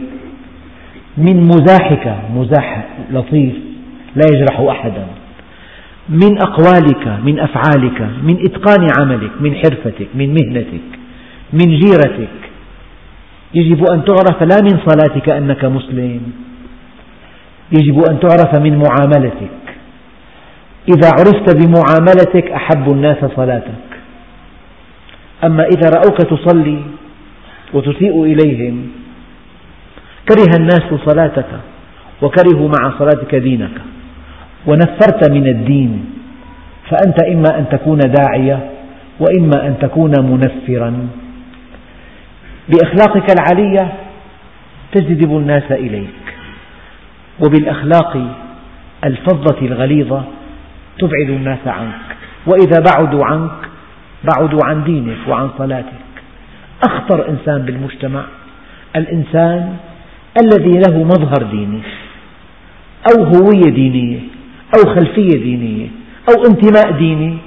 من مزاحك مزاح لطيف لا يجرح أحدا من أقوالك من أفعالك من إتقان عملك من حرفتك من مهنتك من جيرتك. يجب أن تعرف لا من صلاتك أنك مسلم. يجب أن تعرف من معاملتك. إذا عرفت بمعاملتك أحب الناس صلاتك. أما إذا رأوك تصلي وتسيء إليهم كره الناس صلاتك وكرهوا مع صلاتك دينك ونفرت من الدين فأنت إما أن تكون داعية وإما أن تكون منفرا. بأخلاقك العالية تجذب الناس إليك وبالأخلاق الفظة الغليظة تبعد الناس عنك وإذا بعدوا عنك بعدوا عن دينك وعن صلاتك. أخطر إنسان بالمجتمع الإنسان الذي له مظهر ديني أو هوية دينية أو خلفية دينية أو انتماء ديني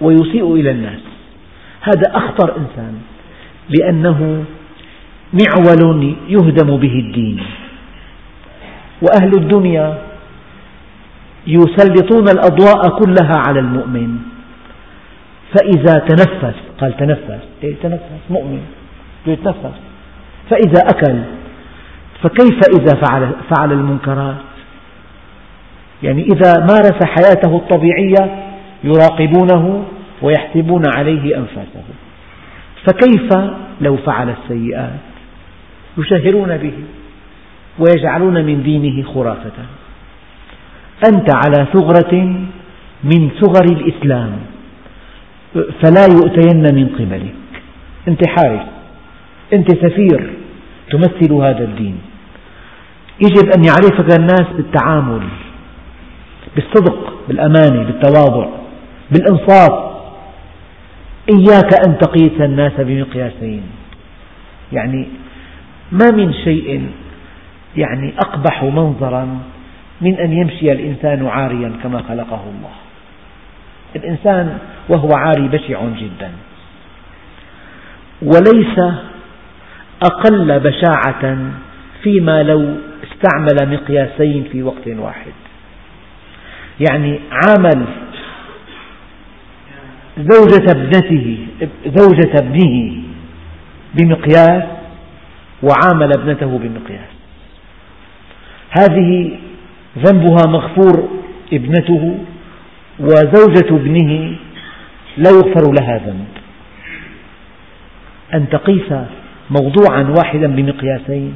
ويسيء إلى الناس. هذا أخطر إنسان لأنه معول يهدم به الدين. وأهل الدنيا يسلطون الأضواء كلها على المؤمن. فإذا تنفس قال تنفس إيه تنفس؟ مؤمن. يتنفس. فإذا أكل فكيف إذا فعل, فعل المنكرات؟ يعني إذا مارس حياته الطبيعية يراقبونه ويحسبون عليه أنفاسه. فكيف لو فعل السيئات؟ يشهرون به ويجعلون من دينه خرافة. أنت على ثغرة من ثغر الإسلام. فلا يؤتين من قبلك. أنت حارس. أنت سفير. تمثل هذا الدين. يجب أن يعرفك الناس بالتعامل بالصدق بالأمانة بالتواضع بالإنصاف. إياك أن تقيس الناس بمقياسين. يعني ما من شيء يعني أقبح منظرا من أن يمشي الإنسان عاريا كما خلقه الله. الإنسان وهو عاري بشع جدا. وليس أقل بشاعة فيما لو استعمل مقياسين في وقت واحد. يعني عامل زوجة ابنته زوجة ابنه بمقياس وعامل ابنته بمقياس. هذه ذنبها مغفور ابنته وزوجة ابنه لا يغفر لها ذنب. أن تقيس موضوعا واحدا بمقياسين.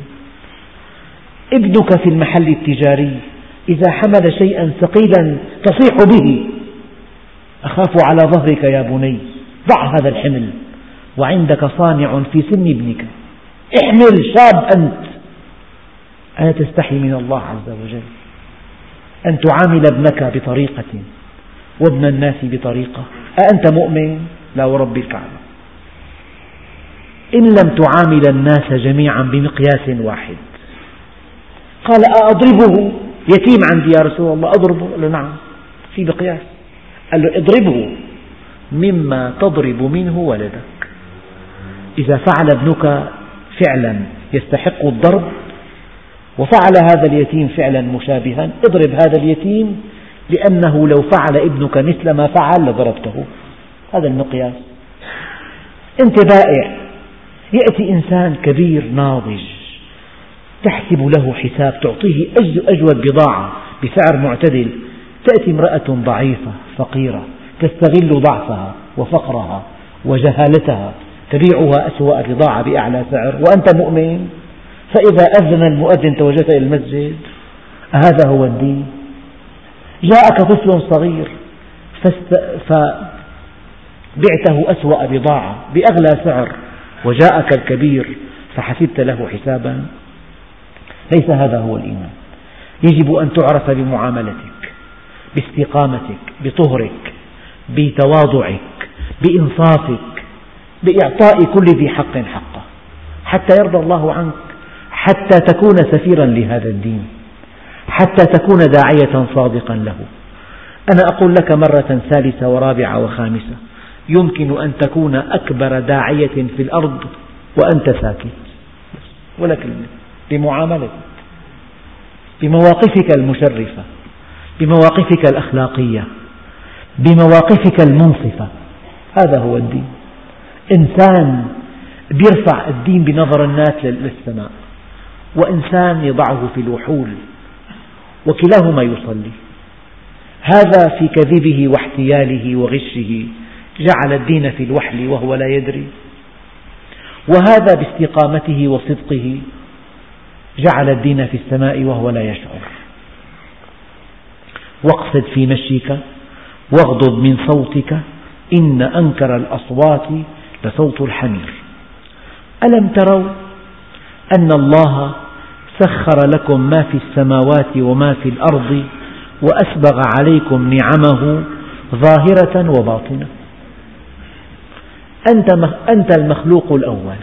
ابنك في المحل التجاري إذا حمل شيئا ثقيلا تصيح به. أخاف على ظهرك يا بني ضع هذا الحمل وعندك صانع في سن ابنك. احمل شاب أنت. ألا تستحي من الله عز وجل أن تعامل ابنك بطريقة وابن الناس بطريقة. أأنت مؤمن؟ لا ورب الكعبة. إن لم تعامل الناس جميعا بمقياس واحد. قال أأضربه يتيم عندي يا رسول الله أضربه؟ قال له نعم. في مقياس. قال له اضربه مما تضرب منه ولدك. إذا فعل ابنك فعلا يستحق الضرب وفعل هذا اليتيم فعلا مشابها اضرب هذا اليتيم لأنه لو فعل ابنك مثل ما فعل لضربته. هذا المقياس. أنت بائع يأتي إنسان كبير ناضج. تحسب له حساب. تعطيه أجود بضاعة بسعر معتدل. تأتي امرأة ضعيفة فقيرة. تستغل ضعفها وفقرها وجهالتها. تبيعها أسوأ بضاعة بأعلى سعر. وأنت مؤمن؟ فإذا أذن المؤذن توجهت إلى المسجد هذا هو الدين. جاءك طفل صغير فبعته أسوأ بضاعة بأغلى سعر وجاءك الكبير فحسبت له حسابا. ليس هذا هو الإيمان. يجب أن تعرف بمعاملتك باستقامتك بطهرك بتواضعك بإنصافك بإعطاء كل ذي حق حقه حتى يرضى الله عنك حتى تكون سفيرا لهذا الدين. حتى تكون داعية صادقا له. أنا أقول لك مرة ثالثة ورابعة وخامسة. يمكن أن تكون أكبر داعية في الأرض وأنت ساكت. ولا كلمة بمعاملتك بمواقفك المشرفة بمواقفك الأخلاقية بمواقفك المنصفة. هذا هو الدين. إنسان يرفع الدين بنظر الناس للسماء وإنسان يضعه في الوحول. وكلاهما يصلي. هذا في كذبه واحتياله وغشه. جعل الدين في الوحل وهو لا يدري. وهذا باستقامته وصدقه. جعل الدين في السماء وهو لا يشعر. واقصد في مشيك. واغضض من صوتك. إن أنكر الأصوات لصوت الحمير. ألم تروا أن الله سخر لكم ما في السماوات وما في الأرض وأسبغ عليكم نعمه ظاهرة وباطنة. أنت, المخلوق الأول.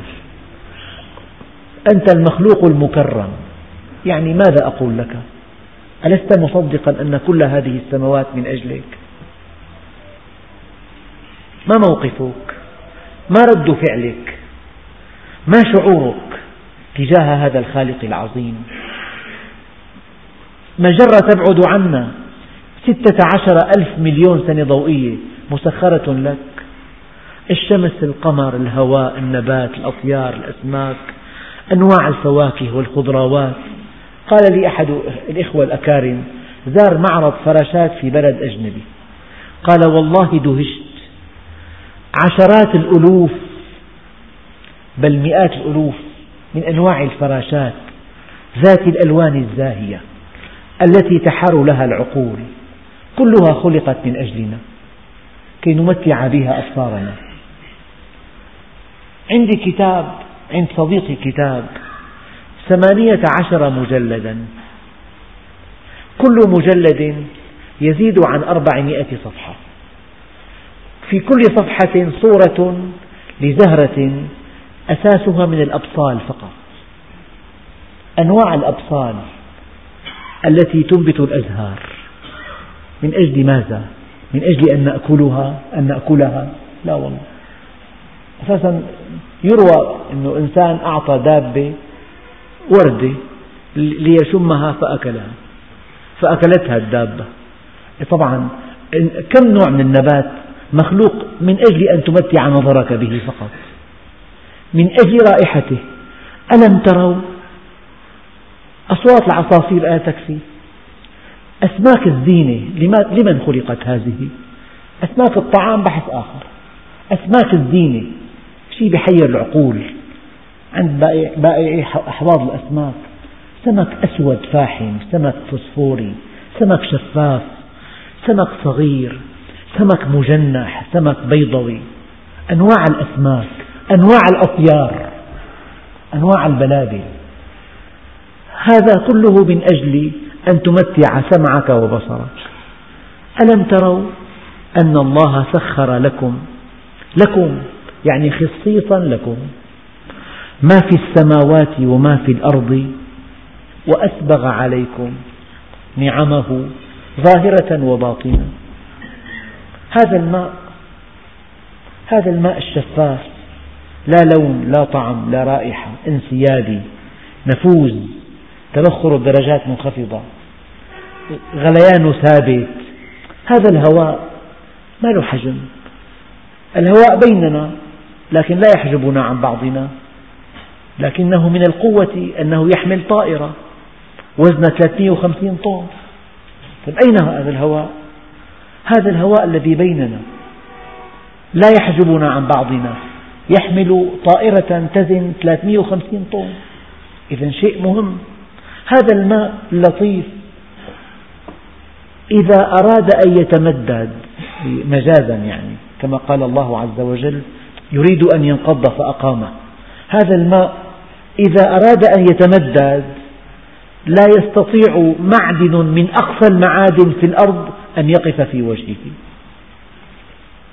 أنت المخلوق المكرم. يعني ماذا أقول لك؟ ألست مصدقا أن كل هذه السماوات من أجلك؟ ما موقفك؟ ما رد فعلك؟ ما شعورك؟ تجاه هذا الخالق العظيم. مجرة تبعد عنا. ستة عشر ألف مليون سنة ضوئية مسخرة لك. الشمس القمر الهواء النبات الأطيار الأسماك أنواع الفواكه والخضروات. قال لي أحد الإخوة الأكارم زار معرض فراشات في بلد أجنبي. قال والله دهشت. عشرات الألوف بل مئات الألوف. من أنواع الفراشات ذات الألوان الزاهية التي تحار لها العقول. كلها خلقت من أجلنا كي نمتع بها أبصارنا. عندي كتاب عند صديقي كتاب ثمانية عشر مجلدا. كل مجلد يزيد عن أربعمائة صفحة. في كل صفحة صورة لزهرة أساسها من الأبصال فقط. أنواع الأبصال التي تنبت الأزهار. من أجل ماذا؟ من أجل أن نأكلها؟ أن نأكلها؟ لا والله. أساسا يروى أن إنسان أعطى دابة وردة ليشمها فأكلها. فأكلتها الدابة. طبعا كم نوع من النبات مخلوق من أجل أن تمتع نظرك به فقط؟ من أجل رائحته. ألم تروا؟ أصوات العصافير لا تكفي. أسماك الزينة لمن خلقت هذه؟ أسماك الطعام بحث آخر. أسماك الزينة شيء بحير العقول. عند بائعي أحواض الأسماك. سمك أسود فاحم سمك فسفوري سمك شفاف سمك صغير سمك مجنح سمك بيضوي. أنواع الأسماك. أنواع الأطيار أنواع البلابل هذا كله من أجل أن تمتع سمعك وبصرك. ألم تروا أن الله سخر لكم؟ لكم يعني خصيصا لكم. ما في السماوات وما في الأرض وأسبغ عليكم نعمه ظاهرة وباطنة. هذا الماء هذا الماء الشفاف. لا لون لا طعم لا رائحة انسيابي نفوذ تبخر بدرجات منخفضة غليانه ثابت. هذا الهواء ما له حجم. الهواء بيننا لكن لا يحجبنا عن بعضنا. لكنه من القوة أنه يحمل طائرة وزنها 350 طن. طيب أين هذا الهواء؟ هذا الهواء الذي بيننا لا يحجبنا عن بعضنا. يحمل طائرة تزن 350 طن. إذا شيء مهم. هذا الماء اللطيف إذا أراد أن يتمدد مجازا يعني كما قال الله عز وجل يريد أن ينقض فأقامه. هذا الماء إذا أراد أن يتمدد لا يستطيع معدن من أقصى المعادن في الأرض أن يقف في وجهه.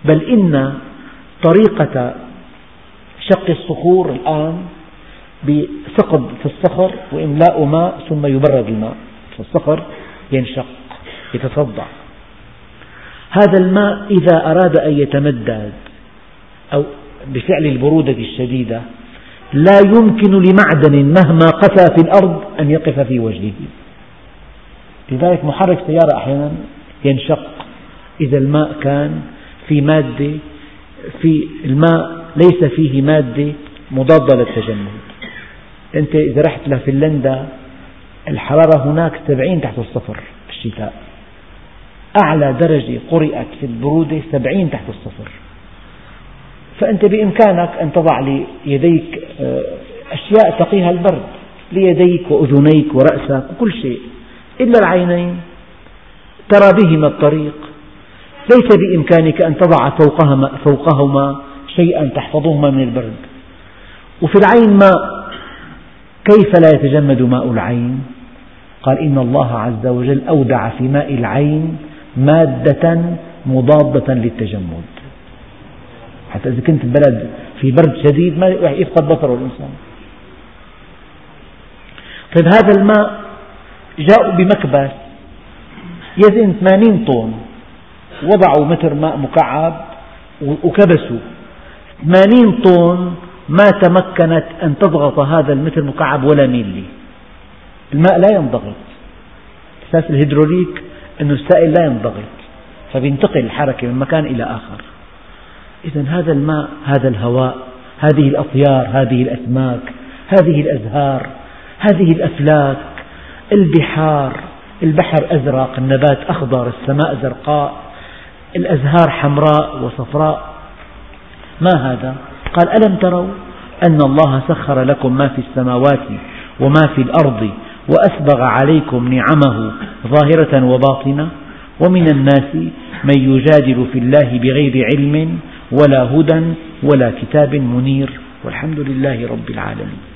بل إن طريقة شق الصخور الآن بثقب في الصخر وإملاء ماء ثم يبرد الماء فالصخر ينشق يتصدع. هذا الماء إذا أراد أن يتمدد أو بفعل البرودة الشديدة لا يمكن لمعدن مهما قسى في الأرض أن يقف في وجهه. لذلك محرك سيارة أحيانا ينشق. إذا الماء كان في مادة في الماء ليس فيه مادة مضادة للتجمد. أنت إذا رحت لفنلندا الحرارة هناك سبعين تحت الصفر في الشتاء. أعلى درجة قرئت في البرودة سبعين تحت الصفر. فأنت بإمكانك أن تضع ليديك آه، أشياء تقيها البرد ليديك وأذنيك ورأسك وكل شيء. إلا العينين ترى بهما الطريق. ليس بإمكانك أن تضع فوقهما, شيئا تحفظهما من البرد. وفي العين ماء كيف لا يتجمد ماء العين؟ قال إن الله عز وجل أودع في ماء العين مادة مضادة للتجمد. حتى إذا كنت ببلد في برد شديد ما يفقد بصره الإنسان. طيب هذا الماء جاءوا بمكبس يزن 80 طن. وضعوا متر ماء مكعب وكبسوا. 80 طن ما تمكنت أن تضغط هذا المتر المكعب ولا ميلي. الماء لا ينضغط. أساس الهيدروليك أن السائل لا ينضغط فبينتقل الحركة من مكان إلى آخر. إذا هذا الماء هذا الهواء هذه الأطيار هذه الأسماك هذه الأزهار هذه الأفلاك البحار البحر أزرق النبات أخضر السماء زرقاء. الأزهار حمراء وصفراء. ما هذا؟ قال ألم تروا أن الله سخر لكم ما في السماوات وما في الأرض وأسبغ عليكم نعمه ظاهرة وباطنة؟ ومن الناس من يجادل في الله بغير علم ولا هدى ولا كتاب منير والحمد لله رب العالمين.